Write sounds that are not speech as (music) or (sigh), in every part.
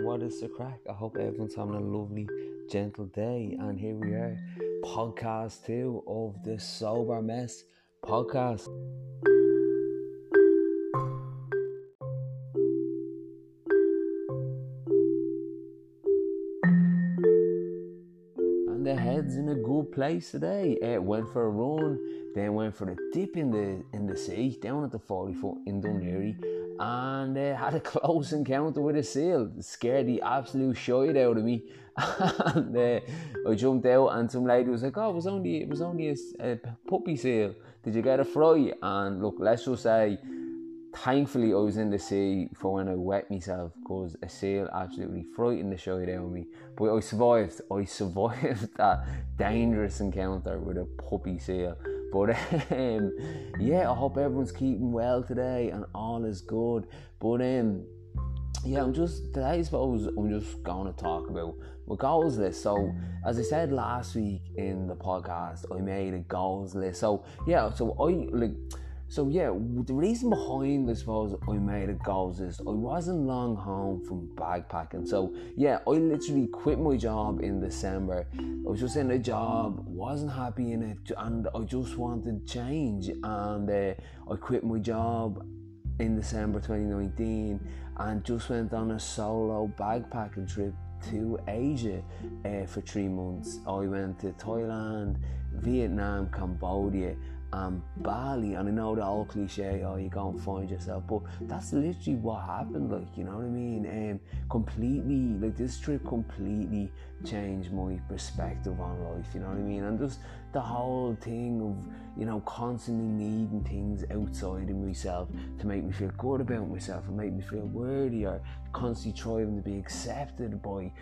what is the crack? I hope everyone's having a lovely, gentle day. And here we are, podcast two of the Sober Mess podcast. And the head's in a good place today. It went for a run, then went for a dip in the in the sea down at the 40 foot in Laoghaire and uh, had a (laughs) close encounter with a seal. It scared the absolute shit out of me. (laughs) and uh, I jumped out, and some lady was like, "Oh, it was only it was only a, a puppy seal. Did you get a fry?" And look, let's just say, thankfully, I was in the sea for when I wet myself because a seal absolutely frightened the shit out of me. But I survived. I (laughs) survived that dangerous encounter with a puppy seal. But (laughs) um, yeah, I hope everyone's keeping well today and all is good. But um, yeah, I'm just today. I suppose I'm just going to talk about my goals list. So, as I said last week in the podcast, I made a goals list. So yeah, so I like. So yeah, the reason behind I suppose I made a goals is I wasn't long home from backpacking. So yeah, I literally quit my job in December. I was just in a job, wasn't happy in it, and I just wanted change. And uh, I quit my job in December 2019 and just went on a solo backpacking trip to Asia uh, for three months. I went to Thailand, Vietnam, Cambodia, and Bali. And I know the old cliche, oh, you go and find yourself, but that's literally what happened. Like, you know what I mean? Um, completely, like this trip completely changed my perspective on life. You know what I mean? And just the whole thing of you know constantly needing things outside of myself to make me feel good about myself and make me feel worthy, or constantly trying to be accepted by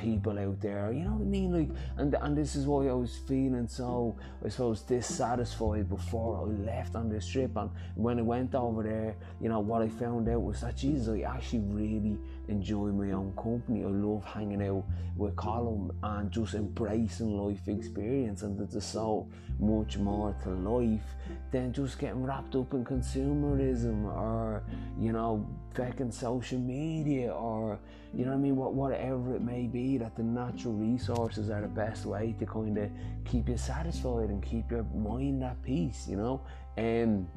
people out there. You know what I mean? Like, and and this is why I was feeling so, I suppose, dissatisfied before I left on this trip. And when I went over there, you know, what I found out was that Jesus, I actually really enjoy my own company. I love hanging out with Colin and just embracing life experience. And there's so much more to life than just getting wrapped up in consumerism or, you know, fucking social media or you know what I mean what whatever it may be that the natural resources are the best way to kind of keep you satisfied and keep your mind at peace you know and um,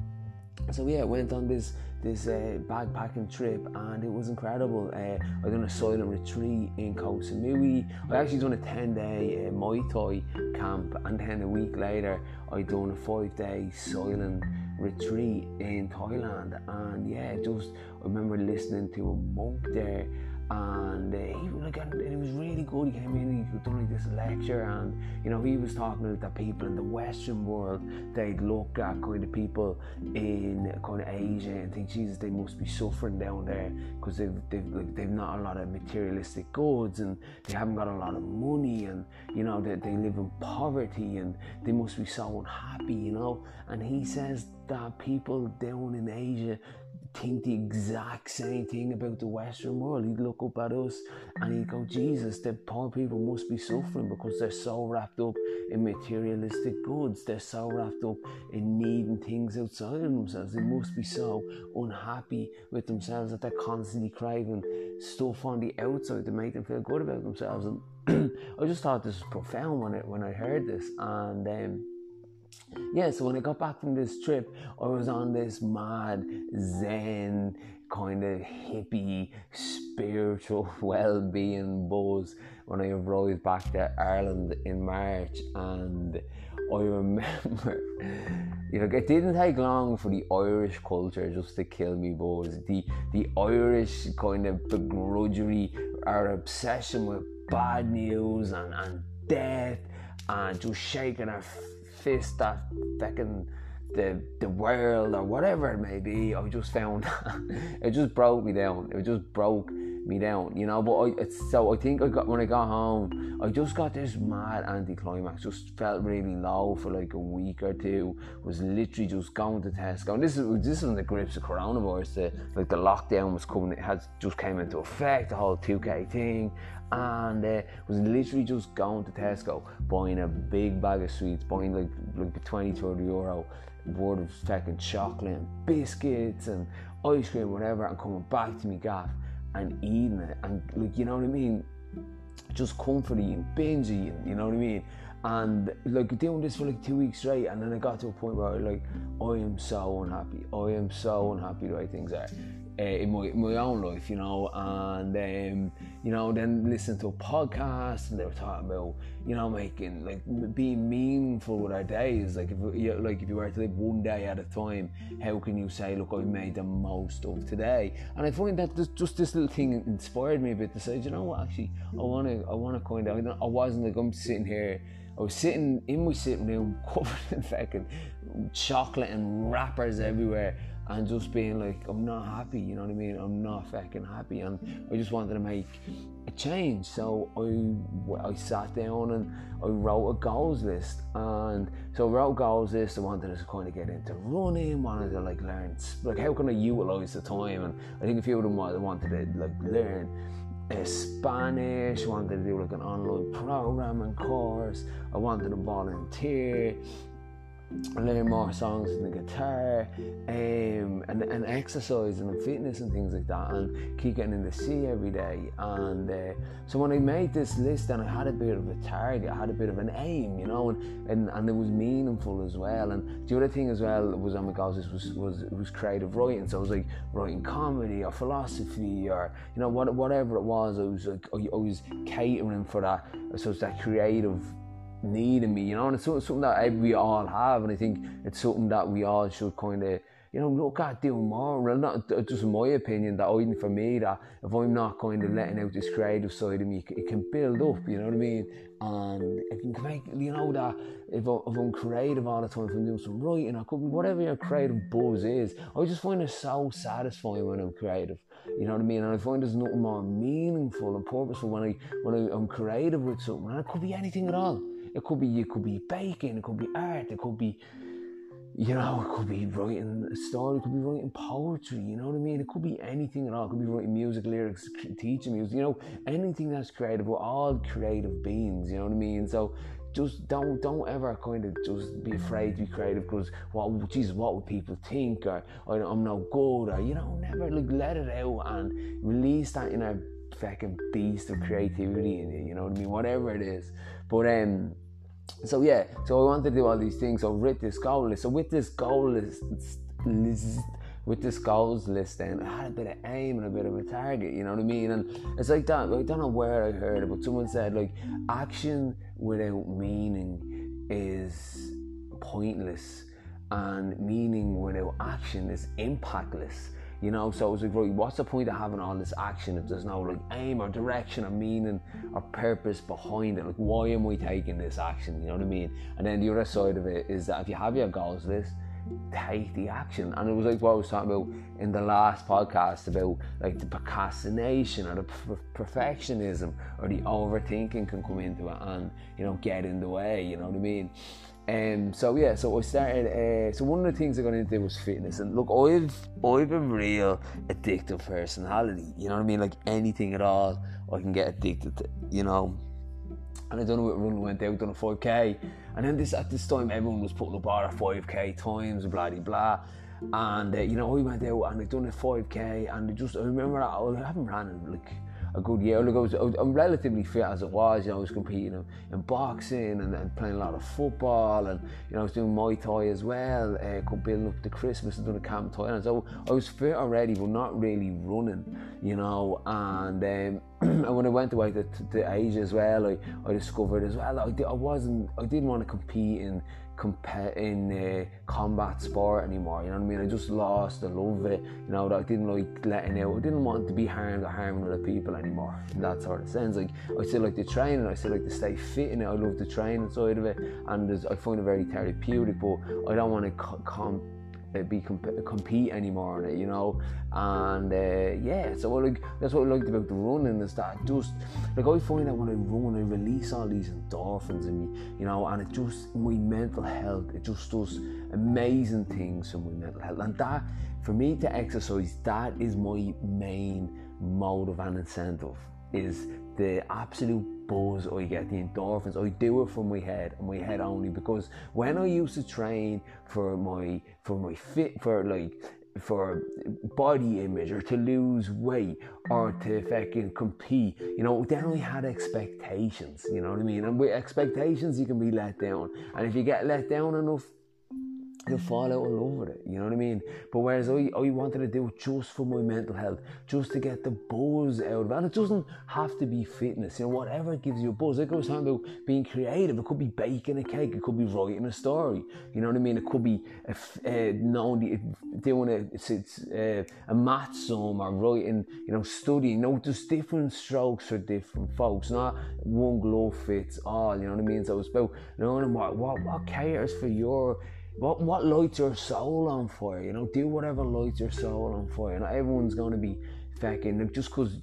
so yeah, went on this this uh, backpacking trip and it was incredible. Uh, I done a silent retreat in Koh Samui. I actually done a ten day uh, Muay Thai camp and then a week later I done a five day silent retreat in Thailand and yeah just I remember listening to a monk there and uh, he like and it was really good. He came in, and he done like this lecture, and you know he was talking about that people in the Western world they'd look at kind of people in kind of Asia and think, Jesus, they must be suffering down there because they've they've like, they've not a lot of materialistic goods and they haven't got a lot of money and you know they, they live in poverty and they must be so unhappy, you know. And he says that people down in Asia think the exact same thing about the Western world. He'd look up at us and he'd go, Jesus, the poor people must be suffering because they're so wrapped up in materialistic goods. They're so wrapped up in needing things outside of themselves. They must be so unhappy with themselves that they're constantly craving stuff on the outside to make them feel good about themselves. And (clears throat) I just thought this was profound when I, when I heard this. And um, yeah, so when I got back from this trip, I was on this mad Zen kind of hippie spiritual (laughs) well-being buzz when I arrived back to Ireland in March. And I remember (laughs) you know it didn't take long for the Irish culture just to kill me boys. The the Irish kind of begrudgery our obsession with bad news and, and death and just shaking our fist at fucking the the world or whatever it may be. I just found (laughs) it just broke me down. It just broke me down, you know. But I, it's, so I think I got when I got home, I just got this mad anticlimax. Just felt really low for like a week or two. Was literally just going to Tesco. And this is this is in the grips of coronavirus. The, like the lockdown was coming. It had just came into effect. The whole 2K thing, and uh, was literally just going to Tesco, buying a big bag of sweets, buying like like 20, 30 euro worth of fucking chocolate and biscuits and ice cream, whatever, and coming back to me gaff and eating it. And like you know what I mean? Just comfort eating binge eating you know what I mean? And like doing this for like two weeks straight and then I got to a point where I like I am so unhappy. I am so unhappy the way things are uh, in my, my own life, you know, and um, you know, then listen to a podcast and they were talking about, you know, making like being meaningful with our days. Like if you like if you were to live one day at a time, how can you say, look, I made the most of today? And I find that just, just this little thing inspired me a bit to say, you know what, actually, I want to, I want to kind of, I wasn't like I'm sitting here. I was sitting in my sitting room (laughs) covered in fucking chocolate and wrappers everywhere and just being like, I'm not happy, you know what I mean? I'm not fucking happy, and I just wanted to make a change. So I, I sat down and I wrote a goals list, and so I wrote goals list. I wanted to kind of get into running, wanted to like learn, like how can I utilize the time? And I think a few of them wanted to like learn. Uh, Spanish, wanted to do like an online programming course. I wanted to volunteer learn more songs on the guitar um, and, and exercising and fitness and things like that and keep getting in the sea every day. And uh, so when I made this list and I had a bit of a target I had a bit of an aim you know and, and, and it was meaningful as well. And the other thing as well was on my goals was, was, was creative writing. So I was like writing comedy or philosophy or you know what, whatever it was I was like I, I was catering for that. So it's that creative need in me, you know, and it's something that eh, we all have, and I think it's something that we all should kind of, you know, look at doing more. Well, not uh, just my opinion that even for me that if I'm not kind of letting out this creative side of me, it can build up, you know what I mean? And it can make, you know, that if, I'm creative all the time, if I'm doing some writing, I could be whatever your creative buzz is. I just find it so satisfying when I'm creative. You know what I mean? And I find there's nothing more meaningful and purposeful when I when I, I'm creative with something. And it could be anything at all it could be it could be baking, it could be art, it could be you know, it could be writing a story, it could be writing poetry, you know what I mean? It could be anything at all. It could be writing music, lyrics, teaching music, you know, anything that's creative. We're all creative beings, you know what I mean? So just don't don't ever kind of just be afraid to be creative because what Jesus what would people think or, or I'm no good or you know never like let it out and release that in a fucking beast of creativity in you you know what I mean whatever it is but um so yeah, so I wanted to do all these things. So with this goal list, so with this goal list, list with this goals list, then I had a bit of aim and a bit of a target. You know what I mean? And it's like that. I don't know where I heard it, but someone said like action without meaning is pointless, and meaning without action is impactless. You know, so it was like, right, what's the point of having all this action if there's no like aim or direction or meaning or purpose behind it? Like, why am we taking this action? You know what I mean? And then the other side of it is that if you have your goals list, take the action. And it was like what I was talking about in the last podcast about like the procrastination or the perfectionism or the overthinking can come into it and you know get in the way. You know what I mean? Um, so yeah, so I started. Uh, so one of the things I got into was fitness, and look, I've I've a real addictive personality. You know what I mean? Like anything at all, I can get addicted to. You know, and I don't know what run went out done a 5k, and then this at this time everyone was putting up our 5k times, blah blah blah. And uh, you know, I went out and I done a 5k, and I just I remember I, I haven't ran in like a good year. Like I was, I'm relatively fit as it was. You know, I was competing in, in boxing and, and, playing a lot of football, and you know, I was doing Muay Thai as well. Uh, building up to Christmas and doing a camp Thailand. So I was fit already, but not really running. You know, and um, (clears throat) and when I went away to, to, to, Asia as well, I, I discovered as well I, I wasn't, I didn't want to compete in comp- in uh, combat sport anymore. You know what I mean? I just lost the love of it. You know, I didn't like letting out. I didn't want to be harmed or harming other people anymore. In that sort of sense, like I still like the training. I still like to stay fit in it. I love the training side of it, and I find it very therapeutic. But I don't want to co- be comp- compete anymore it, you know. And uh, yeah, so like that's what I liked about the running is that just like I find that when I run, I release all these endorphins in me, you know, and it just my mental health, it just does amazing things for my mental health. And that for me to exercise, that is my main motive and incentive is the absolute buzz I get, the endorphins. I do it for my head and my head only because when I used to train for my for my fit for like for body image or to lose weight or to fucking compete. You know, then we had expectations, you know what I mean? And with expectations, you can be let down. And if you get let down enough, you'll fall out all over it, you know what I mean? But whereas all you wanted to do just for my mental health, just to get the buzz out of it. And it doesn't have to be fitness, you know, whatever gives you a buzz. Like I was talking about being creative, it could be baking a cake, it could be writing a story, you know what I mean? It could be a, uh, knowing, doing a, it's, it's, uh, a math sum or writing, you know, studying. You know, there's different strokes for different folks, not one glove fits all, you know what I mean? So it's about knowing what, what, what caters for your what what lights your soul on fire? You know, do whatever lights your soul on fire. Not everyone's gonna be fucking just cause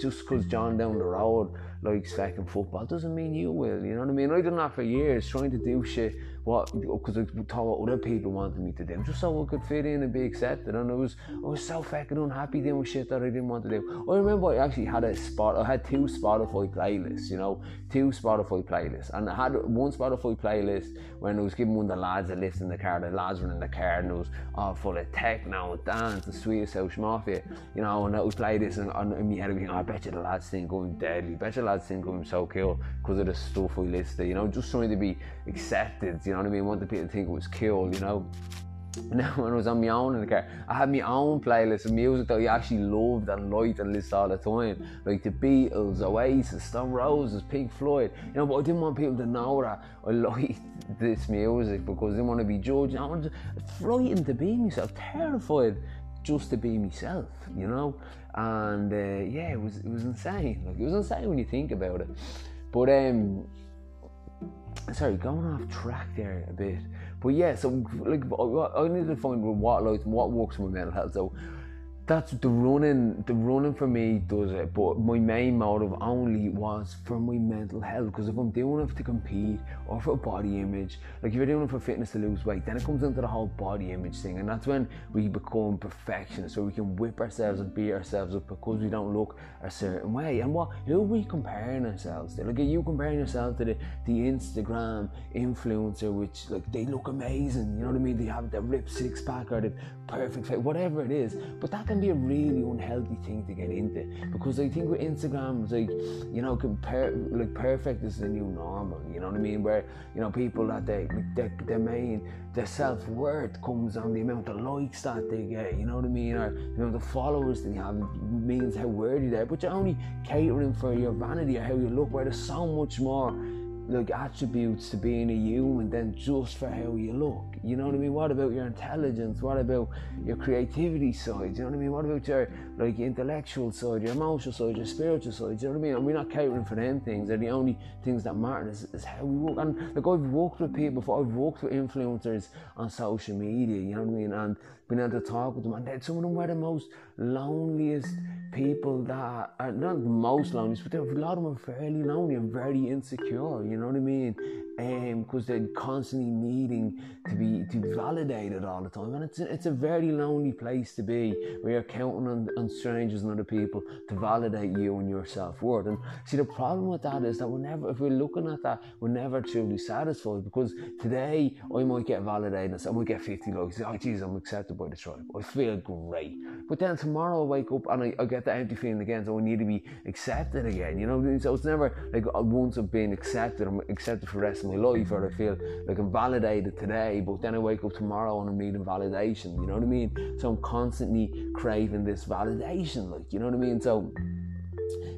just cause John down the road likes fucking football doesn't mean you will. You know what I mean? I done that for years, trying to do shit what because I thought what other people wanted me to do, just so I could fit in and be accepted. And I was I was so fucking unhappy doing shit that I didn't want to do. I remember I actually had a spot. I had two Spotify playlists, you know, two Spotify playlists, and I had one Spotify playlist when I was giving one of the lads a lift in the car. The lads were in the car and it was all full of techno, and dance, the Swedish House Mafia, you know. And I would play this, and, and in my head, I'd be, oh, I bet you the lads think I'm deadly. I bet you the lads think I'm so cool because of the stuff I listed, you know, just trying to be accepted, you know what I mean? Wanted people to think it was cool, you know. (laughs) Now when I was on my own in the car, I had my own playlist of music that I actually loved and liked and listened all the time. Like the Beatles, Oasis, Stone Roses, Pink Floyd. You know, but I didn't want people to know that I liked (laughs) this music because I didn't want to be judged. I was frightened to be myself, terrified just to be myself, you know. And uh, yeah, it was it was insane. Like it was insane when you think about it. But um sorry, going off track there a bit. But yeah, so like I need to find what like what works for my mental health. So that's the running the running for me does it but my main motive only was for my mental health because if i'm doing it to compete or for body image like if you're doing it for fitness to lose weight then it comes into the whole body image thing and that's when we become perfectionists so we can whip ourselves and beat ourselves up because we don't look a certain way and what who are we comparing ourselves to like are you comparing yourself to the, the instagram influencer which like they look amazing you know what i mean? They have the ripped six pack or the perfect fit whatever it is but that can can be a really unhealthy thing to get into because I think with Instagram, it's like you know, compare like perfect is the new normal. You know what I mean? Where you know people that they their, their main their self worth comes on the amount of likes that they get. You know what I mean? Or you know the followers that you have means how worthy they are. But you're only catering for your vanity or how you look. Where there's so much more like attributes to being a human than just for how you look. You know what I mean? What about your intelligence? What about your creativity side? You know what I mean? What about your like intellectual side, your emotional side, your spiritual side? You know what I mean? And we're not catering for them things. They're the only things that matter is, is how we work. And like I've worked with people before, I've worked with influencers on social media, you know what I mean? And been able to talk with them, and some of them were the most loneliest people that are not the most loneliest, but a lot of them are fairly lonely and very insecure. You know what I mean? because um, they're constantly needing to be to be validated all the time, and it's a, it's a very lonely place to be where you're counting on, on strangers and other people to validate you and your self worth. And see, the problem with that is that we're never, if we're looking at that, we're never truly satisfied because today I might get validated, and I might get 50 likes. Oh, geez, I'm accepted by the. I feel great, but then tomorrow I wake up and I, I get the empty feeling again, so I need to be accepted again. You know, so it's never like once I've been accepted, I'm accepted for the rest of my life or I feel like I'm validated today, but then I wake up tomorrow and I'm needing validation. You know what I mean? So I'm constantly craving this validation, like, you know what I mean? So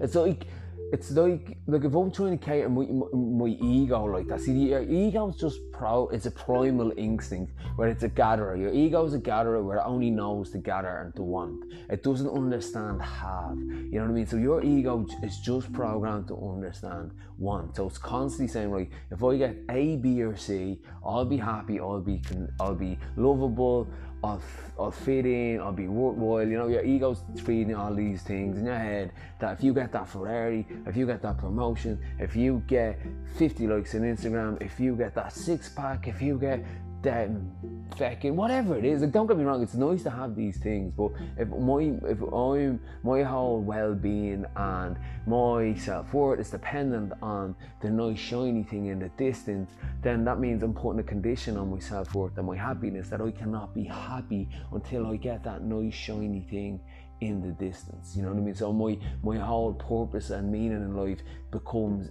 it's like it's like like if I'm trying to cater my, my, my ego like that. See, the ego is just pro. It's a primal instinct where it's a gatherer. Your ego is a gatherer where it only knows to gather and to want. It doesn't understand have. You know what I mean? So your ego is just programmed to understand want. So it's constantly saying, right, if I get A, B, or C, I'll be happy. I'll be I'll be lovable. I'll, I'll fit in, I'll be worthwhile. You know, your ego's feeding all these things in your head that if you get that Ferrari, if you get that promotion, if you get 50 likes on Instagram, if you get that six pack, if you get that fucking whatever it is. Like, don't get me wrong, it's nice to have these things, but if my if I'm my whole well being and my self worth is dependent on the nice shiny thing in the distance, then that means I'm putting a condition on my self worth and my happiness that I cannot be happy until I get that nice shiny thing in the distance. You know what I mean? So my my whole purpose and meaning in life becomes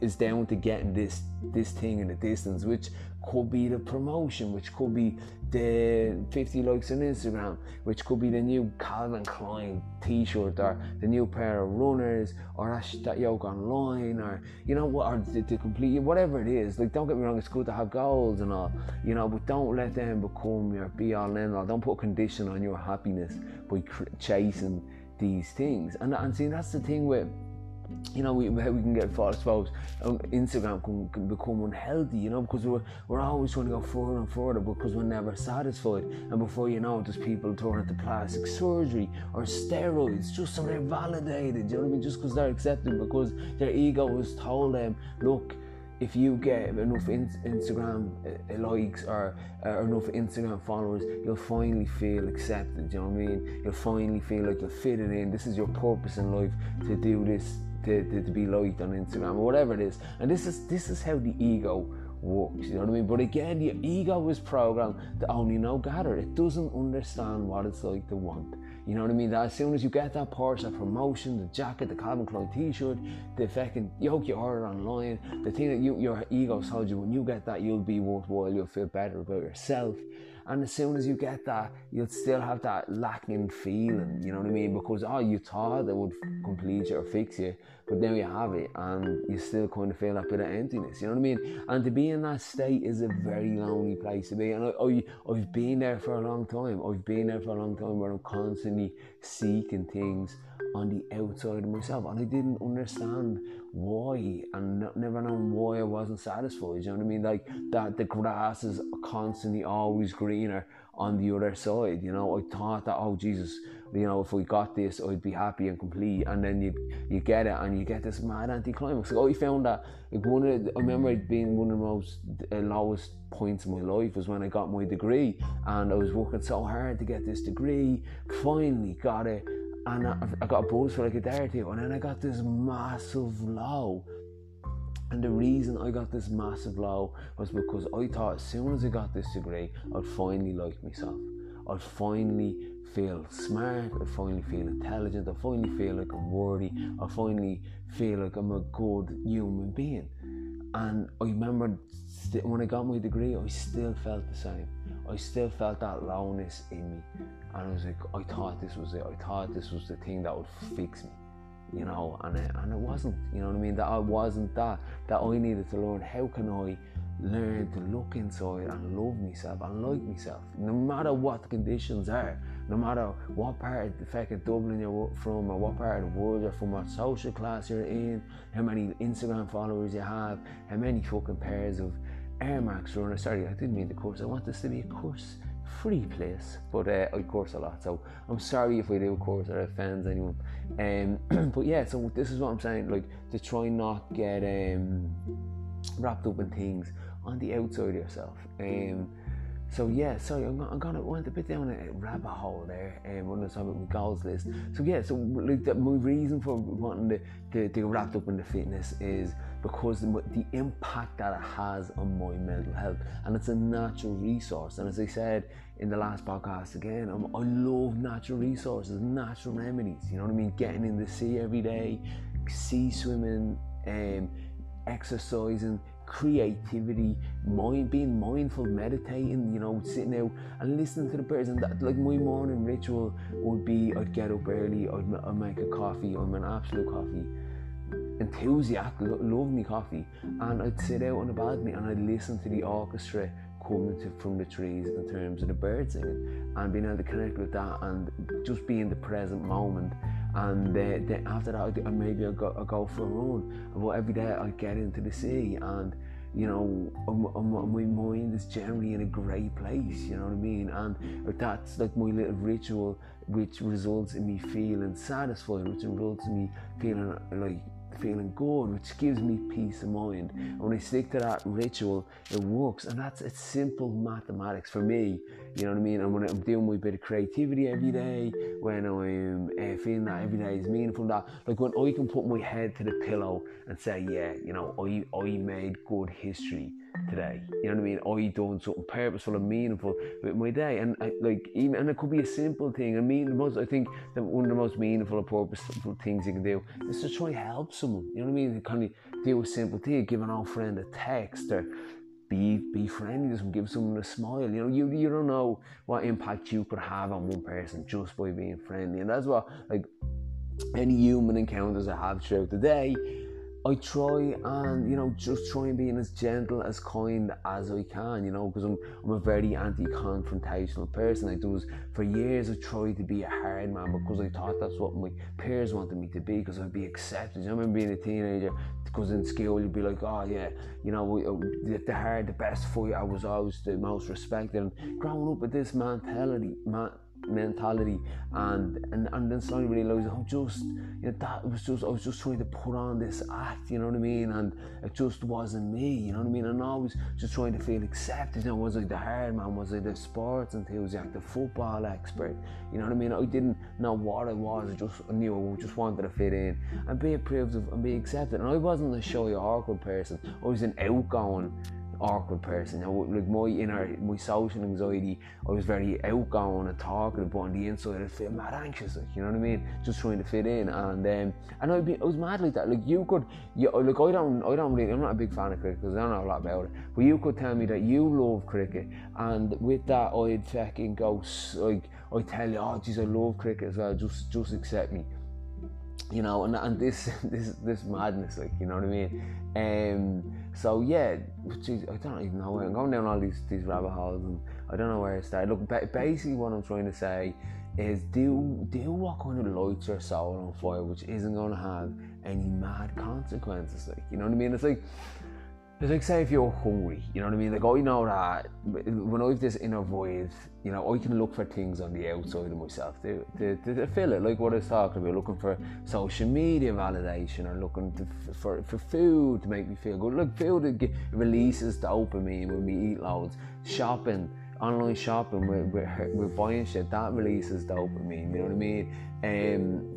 is down to getting this this thing in the distance, which could be the promotion, which could be the 50 likes on Instagram, which could be the new Calvin Klein t-shirt or the new pair of runners or that, that yoke online or you know what or the, the complete whatever it is. Like don't get me wrong, it's good to have goals and all, you know, but don't let them become your be all end all. Don't put a condition on your happiness by chasing these things. And and see that's the thing with you know, we, we can get false suppose um, Instagram can, can, become unhealthy, you know, because we're, we're always trying to go further and further because we're never satisfied. And before you know it, there's people turning to plastic surgery or steroids just so they're validated, you know what I mean? Just because they're accepted because their ego has told them, look, if you get enough in- Instagram uh, likes or, uh, enough Instagram followers, you'll finally feel accepted. You know what I mean? You'll finally feel like you'll fit it in. This is your purpose in life to do this to, to, to be liked on Instagram or whatever it is. And this is this is how the ego works. You know what I mean? But again, the ego is programmed to only know gather. It doesn't understand what it's like to want. You know what I mean? That as soon as you get that Porsche, that promotion, the jacket, the Calvin Klein T-shirt, the fucking yoke you order online, the thing that you, your ego told you when you get that, you'll be worthwhile. You'll feel better about yourself. And as soon as you get that, you'll still have that lacking feeling, you know what I mean? Because oh, you thought it would complete you or fix you, but now you have it and you still kind of feel that bit of emptiness, you know what I mean? And to be in that state is a very lonely place to be. And I, I've been there for a long time. I've been there for a long time where I'm constantly seeking things on the outside of myself. And I didn't understand why and never known why I wasn't satisfied. You know what I mean? Like that the grass is constantly always greener on the other side. You know, I thought that oh Jesus, you know, if we got this, I'd be happy and complete. And then you you get it, and you get this mad anticlimax. Like, I found that like one of the, I remember it being one of the most uh, lowest points in my life was when I got my degree, and I was working so hard to get this degree. Finally got it, and I, I got a buzz for like a day or two, and then I got this massive low. And the reason I got this massive low was because I thought as soon as I got this degree, I'd finally like myself. I'd finally feel smart, I'd finally feel intelligent, I'd finally feel like I'm worthy, I'd finally feel like I'm a good human being. And I remember when I got my degree, I still felt the same. I still felt that lowness in me. And I was like, I thought this was it. I thought this was the thing that would fix me, you know, and it, and it wasn't, you know what I mean? That I wasn't that, that I needed to learn how can I learn to look inside and love myself and like myself, no matter what the conditions are, no matter what part of the fucking Dublin you're from or what part of the world you're from, what social class you're in, how many Instagram followers you have, how many fucking pairs of Air Max runners. Sorry, I didn't mean the course. I want this to be a course free place, but uh, I course a lot, so I'm sorry if I do course that offends anyone. Um, (clears throat) but yeah, so this is what I'm saying, like to try not get um, wrapped up in things on the outside of yourself. Um, so yeah, sorry, I'm, I'm gonna went a bit down a rabbit hole there, and um, was talking about my goals list. So yeah, so like the, my reason for wanting to, to, to get wrapped up in the fitness is because the, the, impact that it has on my mental health, and it's a natural resource. And as I said in the last podcast again, I'm, i love natural resources, natural remedies. You know what I mean? Getting in the sea every day, sea swimming, um, exercising, creativity, mind, being mindful, meditating, you know, sitting out and listening to the birds. And that, like my morning ritual would be I'd get up early, I'd, I'd make a coffee, I'm an absolute coffee enthusiast, love me coffee, and I'd sit out on the balcony and I'd listen to the orchestra coming to, from the trees in terms of the birds singing and being able to connect with that and just be in the present moment and uh, then after that I'd, maybe I'd go, I'd go for a run but every day I'd get into the sea and you know I'm, I'm, my mind is generally in a great place you know what I mean? And that's like my little ritual which results in me feeling satisfied which results in me feeling like feeling good, which gives me peace of mind. And when I stick to that ritual, it works. And that's it's simple mathematics for me. You know what I mean? And when I'm doing my bit of creativity every day, when I'm uh, feeling that every day is meaningful, that like when I can put my head to the pillow and say, yeah, you know, I I made good history today. You know what I mean? Oh, I doing something purposeful and meaningful with my day, and I, like even and it could be a simple thing. I mean, the most I think that one of the most meaningful or purposeful things you can do is to try help someone. You know what I mean? Kind of do a simple thing, give an old friend a text or be be friendly to them, give someone a smile. You know, you you don't know what impact you could have on one person just by being friendly, and that's what like any human encounters I have throughout the day I try and you know just try and being as gentle as kind as I can you know because I'm, I'm a very anti-confrontational person. I do for years I tried to be a hard man because I thought that's what my peers wanted me to be because I'd be accepted. You know, I remember being a teenager because in school you'd be like oh yeah you know uh, the hard the best fight I was always the most respected. And growing up with this mentality man, mentality and and, and then slowly realized I'm just you know that was just I was just trying to put on this act you know what I mean? And it just wasn't me you know what I mean? And I was just trying to feel accepted. You know was I the hard man was I the sports enthusiast the football expert you know what I mean? I didn't know what I was I just knew I just wanted to fit in and be approved of and be accepted. And I wasn't a shy awkward person. I was an outgoing awkward person. Know, like my inner, my social anxiety, I was very outgoing and talkative, but on the inside I feel mad anxious. Like, you know what I mean? Just trying to fit in, and um, and I'd be, I was mad like that. Like you could, you like I don't, I don't really, I'm not a big fan of cricket because I don't know a lot about it. But you could tell me that you love cricket, and with that I'd fucking go like I tell you, oh geez, I love cricket as well. Just, just accept me you know, and, and this (laughs) this this madness, like you know what I mean. Um, so yeah, geez, I don't even know where I'm going down all these these rabbit holes, and I don't know where to start. Look, basically, what I'm trying to say is do do what kind of lights your soul on fire, which isn't going to have any mad consequences. Like you know what I mean? It's like it's like say if you're hungry, you know what I mean? Like I know that when I have this inner void, you know, I can look for things on the outside of myself to, to, to fill it, like what I was talking about, looking for social media validation or looking to, for, for food to make me feel good. Look, food releases dopamine when we eat loads. Shopping, online shopping, we're, we're, we're buying shit, that releases dopamine, you know what I mean? Um,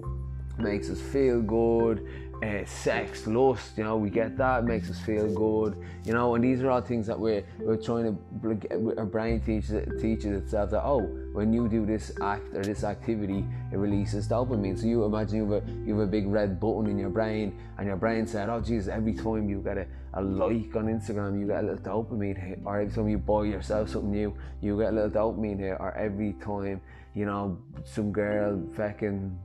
makes us feel good uh, sex, lust, you know, we get that, it makes us feel good, you know, and these are all things that we're, we're trying to, our brain teaches, teaches itself that, oh, when you do this act or this activity, it releases dopamine. So you imagine you have a, you have a big red button in your brain, and your brain said, oh, Jesus, every time you get a, a like on Instagram, you get a little dopamine hit, or every time you buy yourself something new, you get a little dopamine hit, or every time, you know, some girl fucking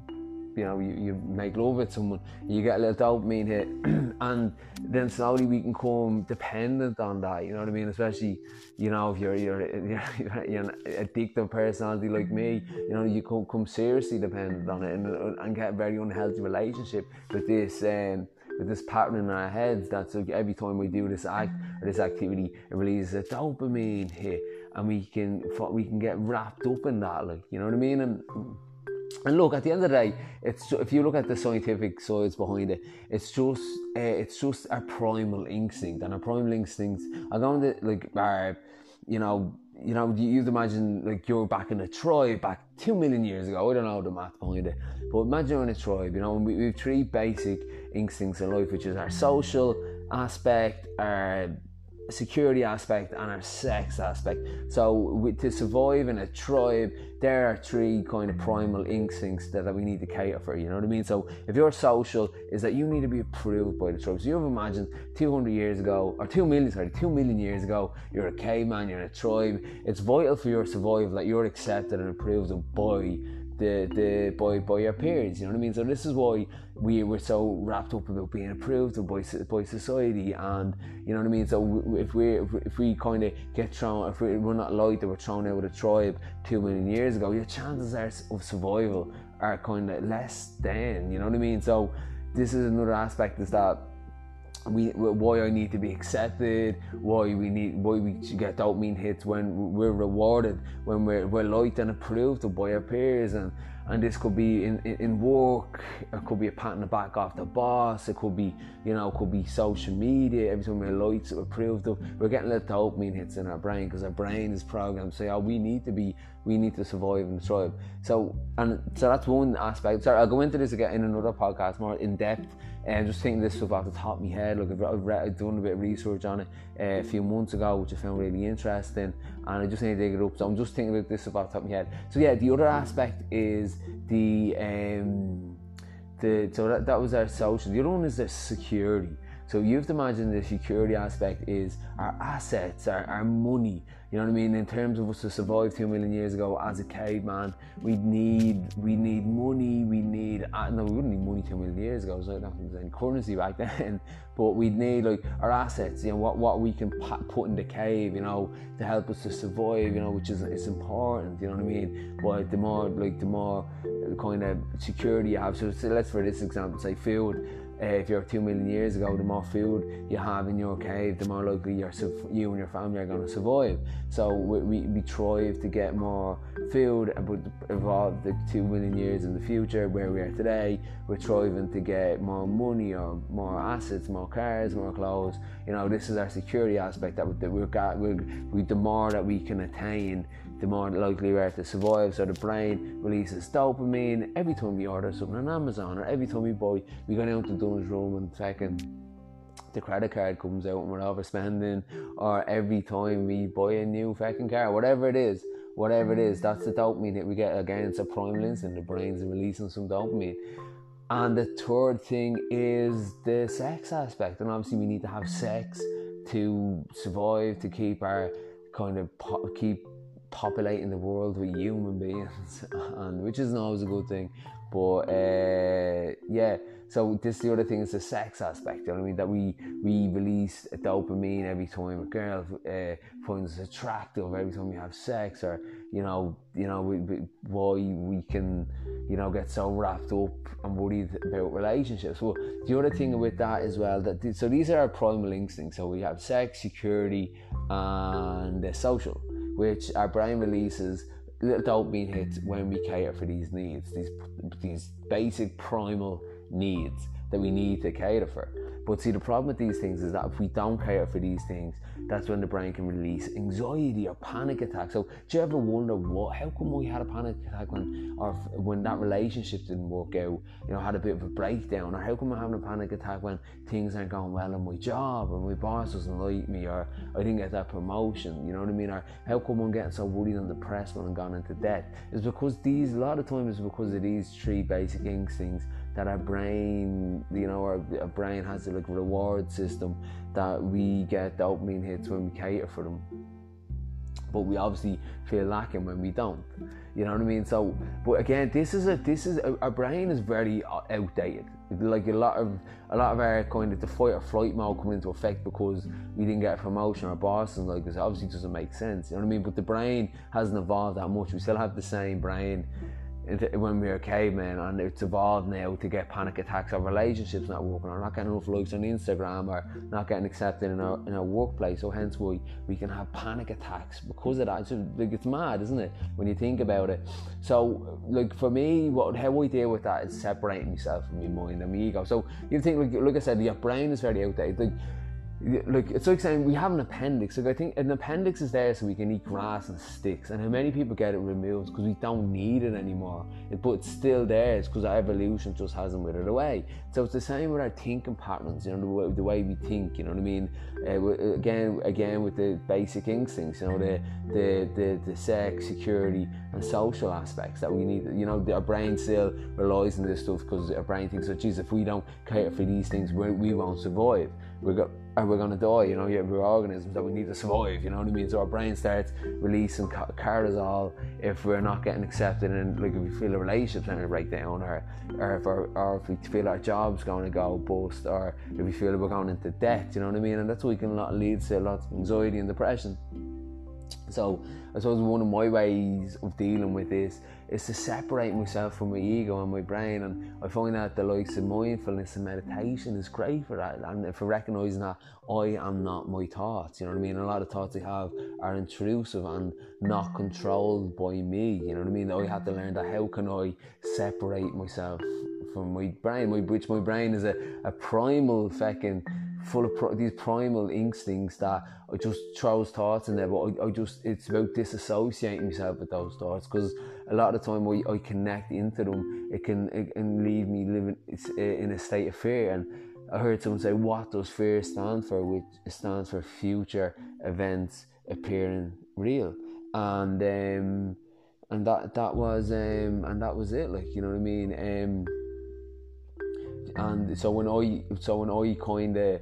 you know, you, you make love with someone, you get a little dopamine hit, (clears throat) and then slowly we can come dependent on that. You know what I mean? Especially, you know, if you're you're, you're, (laughs) you're an addictive personality like me, you know, you come, come seriously dependent on it, and, and get a very unhealthy relationship with this. Um, with this pattern in our heads that's like every time we do this act or this activity it releases a dopamine hit and we can we can get wrapped up in that like you know what I mean and and look, at the end of the day, it's if you look at the scientific sides behind it, it's just uh, it's just a primal instinct, and a primal instinct. I going to like, uh, you know, you know, you'd imagine like you're back in a tribe back two million years ago. I don't know the math behind it, but imagine you're in a tribe. You know, we, we have three basic instincts in life, which is our social aspect, our security aspect and our sex aspect. So with, to survive in a tribe, there are three kind of primal instincts that, that we need to cater for. You know what I mean? So if you're social, is that you need to be approved by the tribe. So you've imagined 200 years ago, or 2 million, sorry, 2 million years ago, you're a caveman, you're in a tribe. It's vital for your survival that you're accepted and approved by the the by by your peers. You know what I mean? So this is why we were so wrapped up about being approved of by by society, and you know what I mean. So if we if we kind of get thrown, if we, we're not like that we're thrown out of the tribe two million years ago, your chances are of survival are kind of less than. You know what I mean? So this is another aspect is that we why I need to be accepted, why we need why we get dopamine hits when we're rewarded, when we're we're liked and approved by our peers, and and this could be in, in, in work, it could be a pat on the back off the boss, it could be, you know, it could be social media, every time we lights it approved of, we're getting little dopamine hits in our brain because our brain is programmed to say, oh, we need to be, we need to survive and thrive. So, and so that's one aspect. Sorry, I'll go into this again in another podcast more in depth and just thinking this stuff off the top of my head. Look, I've, I've done a bit of research on it uh, a few months ago, which I found really interesting, and I just need to it up. So I'm just thinking about this about the top of my head. So yeah, the other aspect is the um, the so that, that was our social. The other one is the security. So you have to imagine the security aspect is our assets, our, our money. You know what I mean? In terms of us to survive two million years ago as a caveman, we need we need money. We need uh, no, we wouldn't need money two million years ago. Like nothing was any currency back (laughs) then. But we need like our assets. You know what what we can put in the cave. You know to help us to survive. You know which is it's important. You know what I mean? But the more like the more kind of security you have. So, so let's for this example say food uh, if you're two million years ago, the more food you have in your cave, the more likely you and your family are going to survive. So we, we, we thrive to get more food, but evolve the two million years in the future where we are today, we're thriving to get more money or more assets, more cars, more clothes. You know, this is our security aspect that, we, that we've got. We, we, the more that we can attain, the more likely we are to survive. So the brain releases dopamine every time we order something on Amazon or every time we buy, we go down to Dundrum and second the credit card comes out and we're overspending, or every time we buy a new fucking car, whatever it is, whatever it is, that's the dopamine that we get again. It's a primal instinct. The brain's releasing some dopamine. And the third thing is the sex aspect, and obviously we need to have sex to survive, to keep our kind of keep populating the world with human beings, (laughs) and which isn't always a good thing. But uh, yeah, so this the other thing is the sex aspect. You know what I mean? That we we release dopamine every time a girl uh, finds us attractive, every time we have sex, or you know, you know, we, we, why we can, you know, get so wrapped up and worried about relationships. Well, the other thing with that as well that so these are our primal instincts. So we have sex, security, and uh, social which our brain releases little dopamine hits when we cater for these needs, these these basic primal needs that we need to cater for. But see, the problem with these things is that if we don't cater for these things, that's when the brain can release anxiety or panic attacks. So, do you ever wonder what? How come we had a panic attack when, or when that relationship didn't work out? You know, had a bit of a breakdown, or how come I'm having a panic attack when things aren't going well in my job, or my boss doesn't like me, or I didn't get that promotion? You know what I mean? Or how come I'm getting so worried and depressed when I'm gone into debt? It's because these a lot of times it's because of these three basic instincts that our brain, you know, our, our brain has a like reward system that we get dopamine hits when we cater for them. But we obviously feel lacking when we don't. You know what I mean? So, but again, this is a this is a, our brain is very uh, outdated. Like a lot of a lot of our kind of the fight or flight mode come into effect because we didn't get a promotion or boss and like this obviously doesn't make sense. You know what I mean? But the brain hasn't evolved that much. We still have the same brain when we were cavemen and it's evolved now to get panic attacks or relationships not working or not getting enough likes on Instagram or not getting accepted in our, in our workplace so hence why we can have panic attacks because of that. It's, like, it's mad isn't it when you think about it? So like for me what how I deal with that is separating myself from my mind and my ego. So you think like, like I said your brain is very outdated. Like like it's like saying we have an appendix. Like I think an appendix is there so we can eat grass and sticks, and how many people get it removed because we don't need it anymore. It, but it's still there. It's because our evolution just hasn't withered away. So it's the same with our thinking patterns. You know the way, the way we think. You know what I mean? Uh, again, again with the basic instincts. You know the the the, the sex, security, and social aspects that we need. You know our brain still relies on this stuff because our brain thinks, "Oh, geez, if we don't cater for these things, we, we won't survive." We're got are we going to die? You know, yeah, we're organisms that we need to survive. You know what I mean? So our brain starts releasing cortisol if we're not getting accepted, and like if we feel a relationship's going to break down, or or if, our, or if we feel our job's going to go bust, or if we feel we're going into debt. You know what I mean? And that's what can lead to a lot of anxiety and depression. So I suppose one of my ways of dealing with this is to separate myself from my ego and my brain. And I find that the likes of mindfulness and meditation is great for that. And for recognizing that I am not my thoughts, you know what I mean? A lot of thoughts I have are intrusive and not controlled by me, you know what I mean? I have to learn that how can I separate myself from my brain, my, which my brain is a, a primal fucking full of pro- these primal instincts that I just throws thoughts in there, but I, I just it's about disassociating myself with those thoughts because a lot of the time I, I connect into them, it can it can leave me living in a state of fear. And I heard someone say, "What does fear stand for?" Which stands for future events appearing real, and um, and that that was um, and that was it. Like you know what I mean. Um, and so when I so when I kind of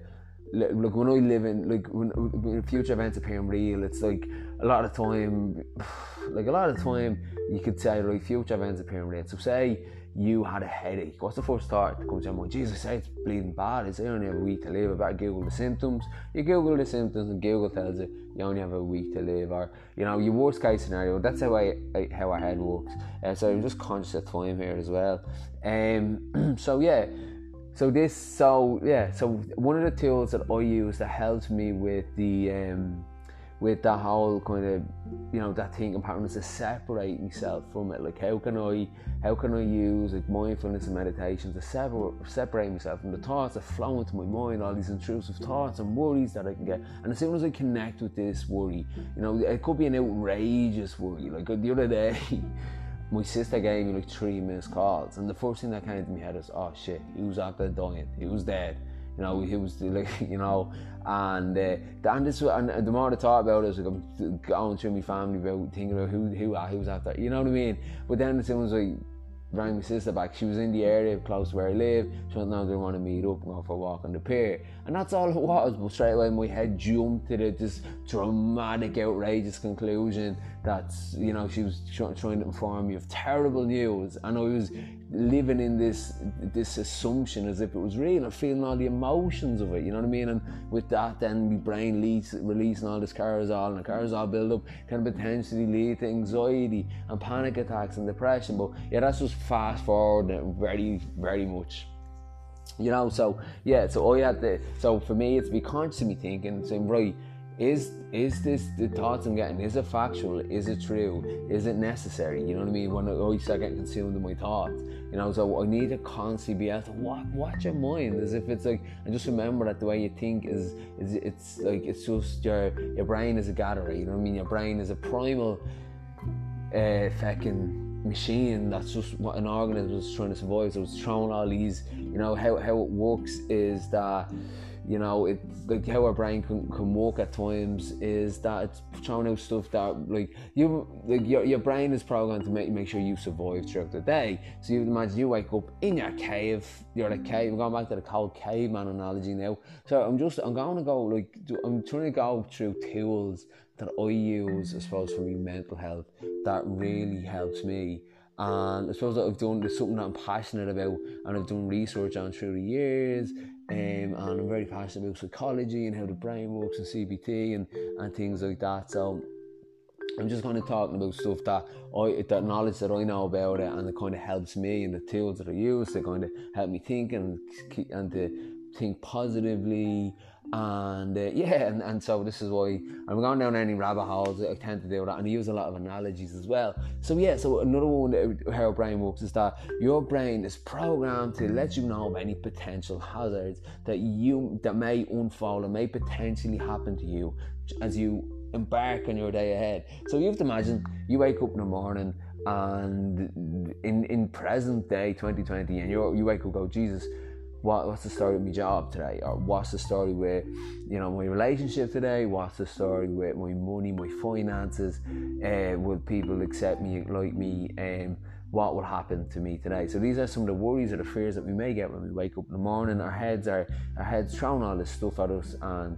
like when I live in like when, when future events appearing real, it's like a lot of time, (sighs) like a lot of time you could say like future events appearing real. So say you had a headache. What's the first thought that comes to your mind? Jesus, it's bleeding bad. It's only have a week to live. I better Google the symptoms. You Google the symptoms, and Google tells you you only have a week to live. Or you know your worst case scenario. That's how I, I how our head works. Uh, so I'm just conscious of time here as well. Um, (clears throat) so yeah so this so yeah so one of the tools that i use that helps me with the um with that whole kind of you know that thinking pattern is to separate myself from it. Like how can i how can i use like mindfulness and meditation to separate separate myself from the thoughts that flow into my mind all these intrusive thoughts and worries that i can get? And as soon as i connect with this worry you know it could be an outrageous worry. Like the other day (laughs) my sister gave me like three missed calls, and the first thing that came to my head was, "Oh shit, he was out there dying. He was dead." You know, he was like, (laughs) you know, and uh, and this and the more I thought about it, like I'm going through my family about thinking about who who who was out there. You know what I mean? But then as soon as I rang my sister back. She was in the area close to where I live. She went, no, they want to meet up and go for a walk on the pier. And that's all it was. But straight away, my head jumped to the, this dramatic, outrageous conclusion that, you know, she was trying to inform me of terrible news. And I was living in this this assumption as if it was real and feeling all the emotions of it, you know what I mean? And with that, then my brain leads, releasing all this cortisol, and the cortisol build up can potentially lead to anxiety and panic attacks and depression. But yeah, that's just fast forward very, very much. You know, so yeah, so I had to, so for me, it's be constantly thinking, saying, right, is is this the thoughts I'm getting? Is it factual? Is it true? Is it necessary? You know what I mean? When I always start getting consumed in my thoughts, you know, so I need to constantly be able to watch, watch your mind as if it's like, and just remember that the way you think is, is it's like it's just your your brain is a gatherer. You know what I mean? Your brain is a primal, uh, fucking machine that's just what an organism is trying to survive. So it's throwing all these, you know, how how it works is that you know, it's like how our brain can, can work at times is that it's throwing out stuff that like you like your, your brain is programmed to make make sure you survive throughout the day. So you imagine you wake up in your cave, you're in a cave. I'm going back to the cold caveman analogy now. So I'm just I'm going to go like I'm trying to go through tools that I use, I suppose, for my mental health that really helps me. And I suppose that I've done something that I'm passionate about and I've done research on through the years um, and I'm very passionate about psychology and how the brain works and CBT and, and things like that. So I'm just kind of talking about stuff that I, that knowledge that I know about it, and it kind of helps me, and the tools that I use to kind of help me think and and to think positively and uh, yeah, and, and so this is why I'm going down any rabbit holes. I tend to do that, and I use a lot of analogies as well. So yeah, so another one how our brain works is that your brain is programmed to let you know of any potential hazards that you that may unfold and may potentially happen to you as you embark on your day ahead. So you have to imagine you wake up in the morning and in in present day 2020, and you you wake up go Jesus what, what's the story with my job today? Or what's the story with you know my relationship today? What's the story with my money my finances? Uh, will people accept me like me? Um, what will happen to me today? So these are some of the worries or the fears that we may get when we wake up in the morning. Our heads are our heads throwing all this stuff at us and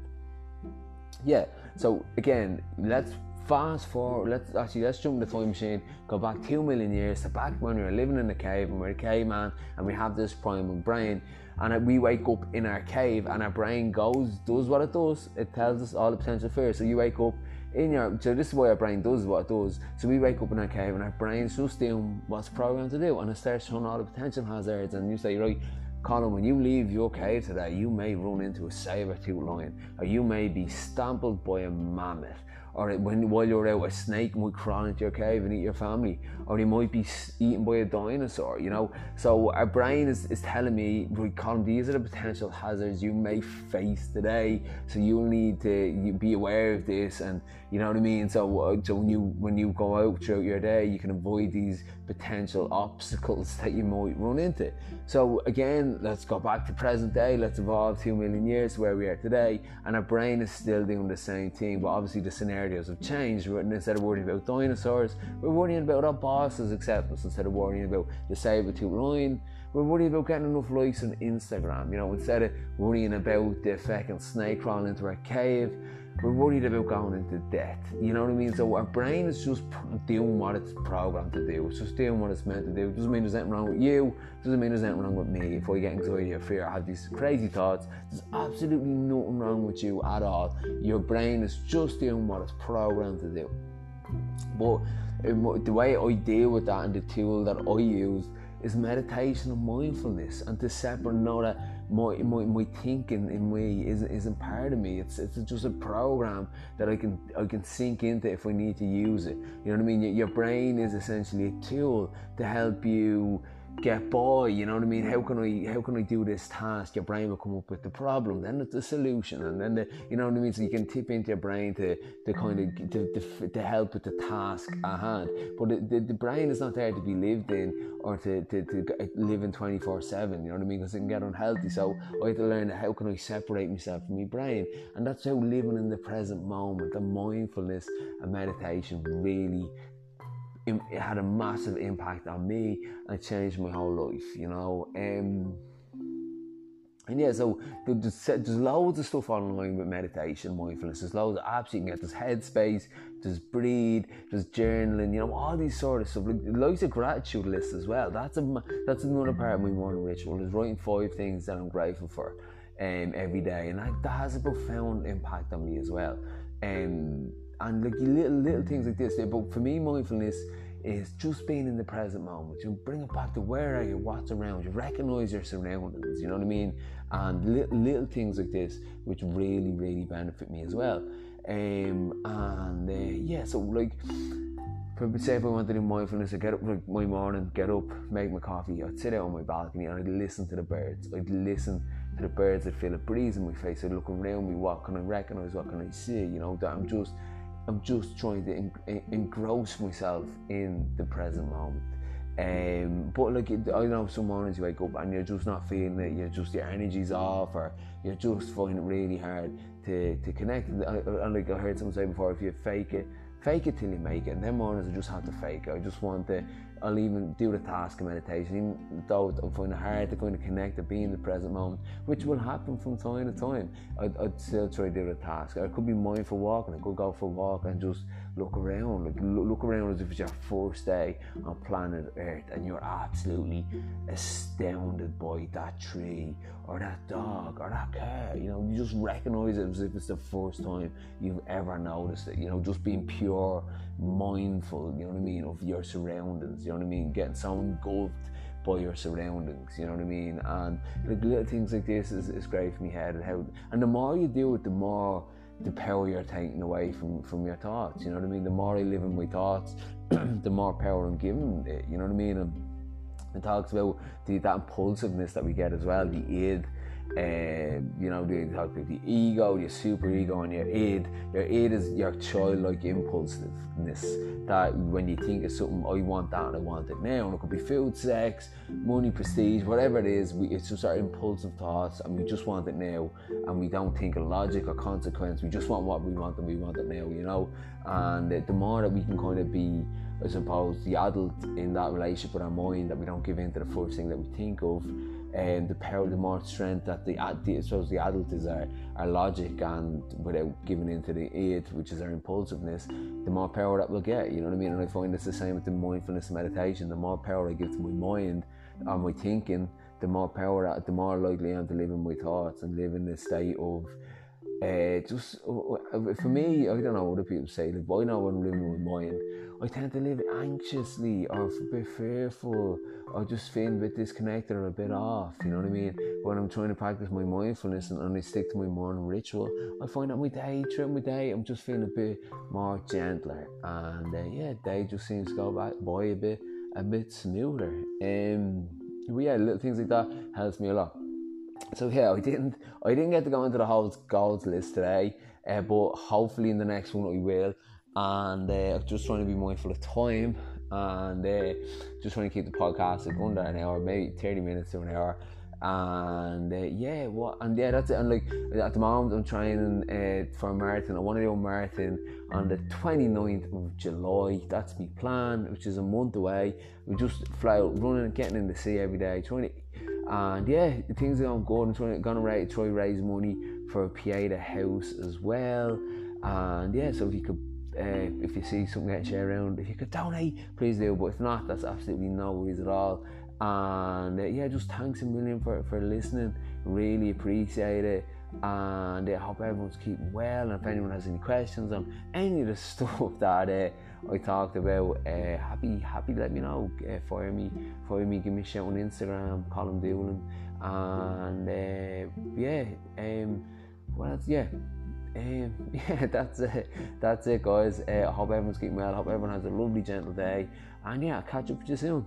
yeah. So again let's fast forward let's actually let's jump the time machine go back two million years to back when we were living in a cave and we're a caveman and we have this primal brain and we wake up in our cave and our brain goes does what it does it tells us all the potential fears so you wake up in your so this is why our brain does what it does. So we wake up in our cave and our brain's just doing what's programmed to do, and it starts showing all the potential hazards. And you say, right, Colin, when you leave your cave today, you may run into a saber-tooth lion, or you may be stampled by a mammoth, or when while you're out, a snake might crawl into your cave and eat your family, or you might be eaten by a dinosaur. You know, so our brain is, is telling me, Colin, these are the potential hazards you may face today. So you'll need to be aware of this, and you know what I mean. So, uh, so when you when you go out throughout your day, you can avoid these potential obstacles that you might run into. So again, let's go back to present day. Let's evolve two million years to where we are today, and our brain is still doing the same thing. But obviously, the scenarios have changed. Instead of worrying about dinosaurs, we're worrying about our boss's acceptance. Instead of worrying about the saber-tooth lion, we're worrying about getting enough likes on Instagram. You know, instead of worrying about the fucking snake crawling into our cave we're worried about going into debt. You know what I mean? So our brain is just doing what it's programmed to do. It's just doing what it's meant to do. It doesn't mean there's anything wrong with you. It doesn't mean there's anything wrong with me. If I get anxiety or fear, I have these crazy thoughts. There's absolutely nothing wrong with you at all. Your brain is just doing what it's programmed to do. But um, the way I deal with that and the tool that I use is meditation and mindfulness and to separate know that my, my, my thinking in me isn't, isn't part of me. It's, it's just a program that I can I can sink into if I need to use it. You know what I mean? Your brain is essentially a tool to help you get by. You know what I mean? How can I how can I do this task? Your brain will come up with the problem, then it's the solution, and then the you know what I mean. So you can tip into your brain to to kind of mm. to, to, to help with the task at mm. hand. But the, the, the, brain is not there to be lived in or to, to, to live in twenty four seven. You know what I mean? Because it can get unhealthy. So I have to learn how can I separate myself from my brain, and that's how living in the present moment, the mindfulness and meditation really it had a massive impact on me and changed my whole life, you know. Um, and yeah, so there's, there's loads of stuff online with meditation, mindfulness. There's loads of apps you can get. There's Headspace, there's Breathe, there's journaling. You know all these sort of stuff. Like loads of gratitude lists as well. That's a that's another part of my morning ritual. Is writing five things that I'm grateful for, um, every day, and that has a profound impact on me as well. Um, and like little little things like this. But for me, mindfulness is just being in the present moment. You bring it back to where are you, what's around you, recognize your surroundings. You know what I mean? And little, little things like this, which really really benefit me as well. Um, and uh, yeah, so like. For say if I wanted to do mindfulness, I get up like my morning, get up, make my coffee, I'd sit out on my balcony and I'd listen to the birds. I'd listen to the birds, I'd feel a breeze in my face, I'd look around me, what can I recognise, what can I see, you know, that I'm just I'm just trying to en- engross myself in the present moment. Um, but like I know some mornings you wake up and you're just not feeling it. You're just your energy's off, or you're just finding it really hard to, to connect. And like I heard someone say before, if you fake it, fake it till you make it. And then mornings I just have to fake it. I just want to I'll even do the task of meditation, even though I'm find it hard to kind of connect to be in the present moment, which will happen from time to time. I'd, I'd still try to do the task. I could be mindful walking. I could go for a walk and just look around, like look around as if it's your first day on planet Earth, and you're absolutely astounded by that tree or that dog or that car. You know, you just recognize it as if it's the first time you've ever noticed it. You know, just being pure, mindful. You know what I mean of your surroundings. You know what I mean, getting so engulfed by your surroundings, you know what I mean? And like little things like this is, is great for me head and how and the more you do it, the more the power you're taking away from from your thoughts. You know what I mean? The more I live in my thoughts, (clears throat) the more power I'm giving it. You know what I mean? And it talks about the, that impulsiveness that we get as well, the id um, you know, the, the ego, your super ego, and your id. Your id is your childlike impulsiveness. That when you think of something, I want that and I want it now. And it could be food, sex, money, prestige, whatever it is. We, it's just our impulsive thoughts, and we just want it now. And we don't think of logic or consequence. We just want what we want, and we want it now. You know. And the more that we can kind of be I suppose, the adult in that relationship with our mind that we don't give in to the first thing that we think of, and the power, the more strength that the, the I suppose the adult is our, our logic and without giving in to the id, which is our impulsiveness, the more power that we'll get. You know what I mean? And I find it's the same with the mindfulness meditation. The more power I give to my mind and my thinking, the more power, the more likely I am to live in my thoughts and live in a state of uh, just uh, for me, I don't know what other people say, like, but I know when I'm living with mind, I tend to live anxiously or a bit fearful or just feeling a bit disconnected or a bit off, you know what I mean? When I'm trying to practice my mindfulness and, and I stick to my morning ritual, I find that my day, throughout my day, I'm just feeling a bit more gentler and uh, yeah, day just seems to go by a bit, a bit smoother. Um, but yeah, little things like that helps me a lot so yeah, I didn't I didn't get to go into the whole goals list today, uh, but hopefully in the next one I will. And uh, just trying to be mindful of time and uh, just trying to keep the podcast like under an hour, maybe thirty minutes to an hour. And uh, yeah, what and yeah, that's it. And like at the moment, I'm trying uh, for a marathon. I want to do a marathon on the 29th of July. That's my plan, which is a month away. We just fly out, running, getting in the sea every day, trying to and yeah, things are going good. I'm trying, gonna try to raise money for a Pieta house as well. And yeah, so if you could, uh, if you see something shared around, if you could donate, please do. But if not, that's absolutely no worries at all. And uh, yeah, just thanks a million for, for listening. Really appreciate it. And I hope everyone's keeping well. And if anyone has any questions on any of the (laughs) stuff that uh, I talked about. Uh, happy, happy. Let me know. Uh, fire me, fire me. Give me a shout on Instagram. Colin Doolan, and uh, yeah. Um, what else? Yeah. Um, (laughs) yeah, that's it. That's it, guys. Uh, I hope everyone's keeping well. I hope everyone has a lovely, gentle day. And yeah, I'll catch up with you soon.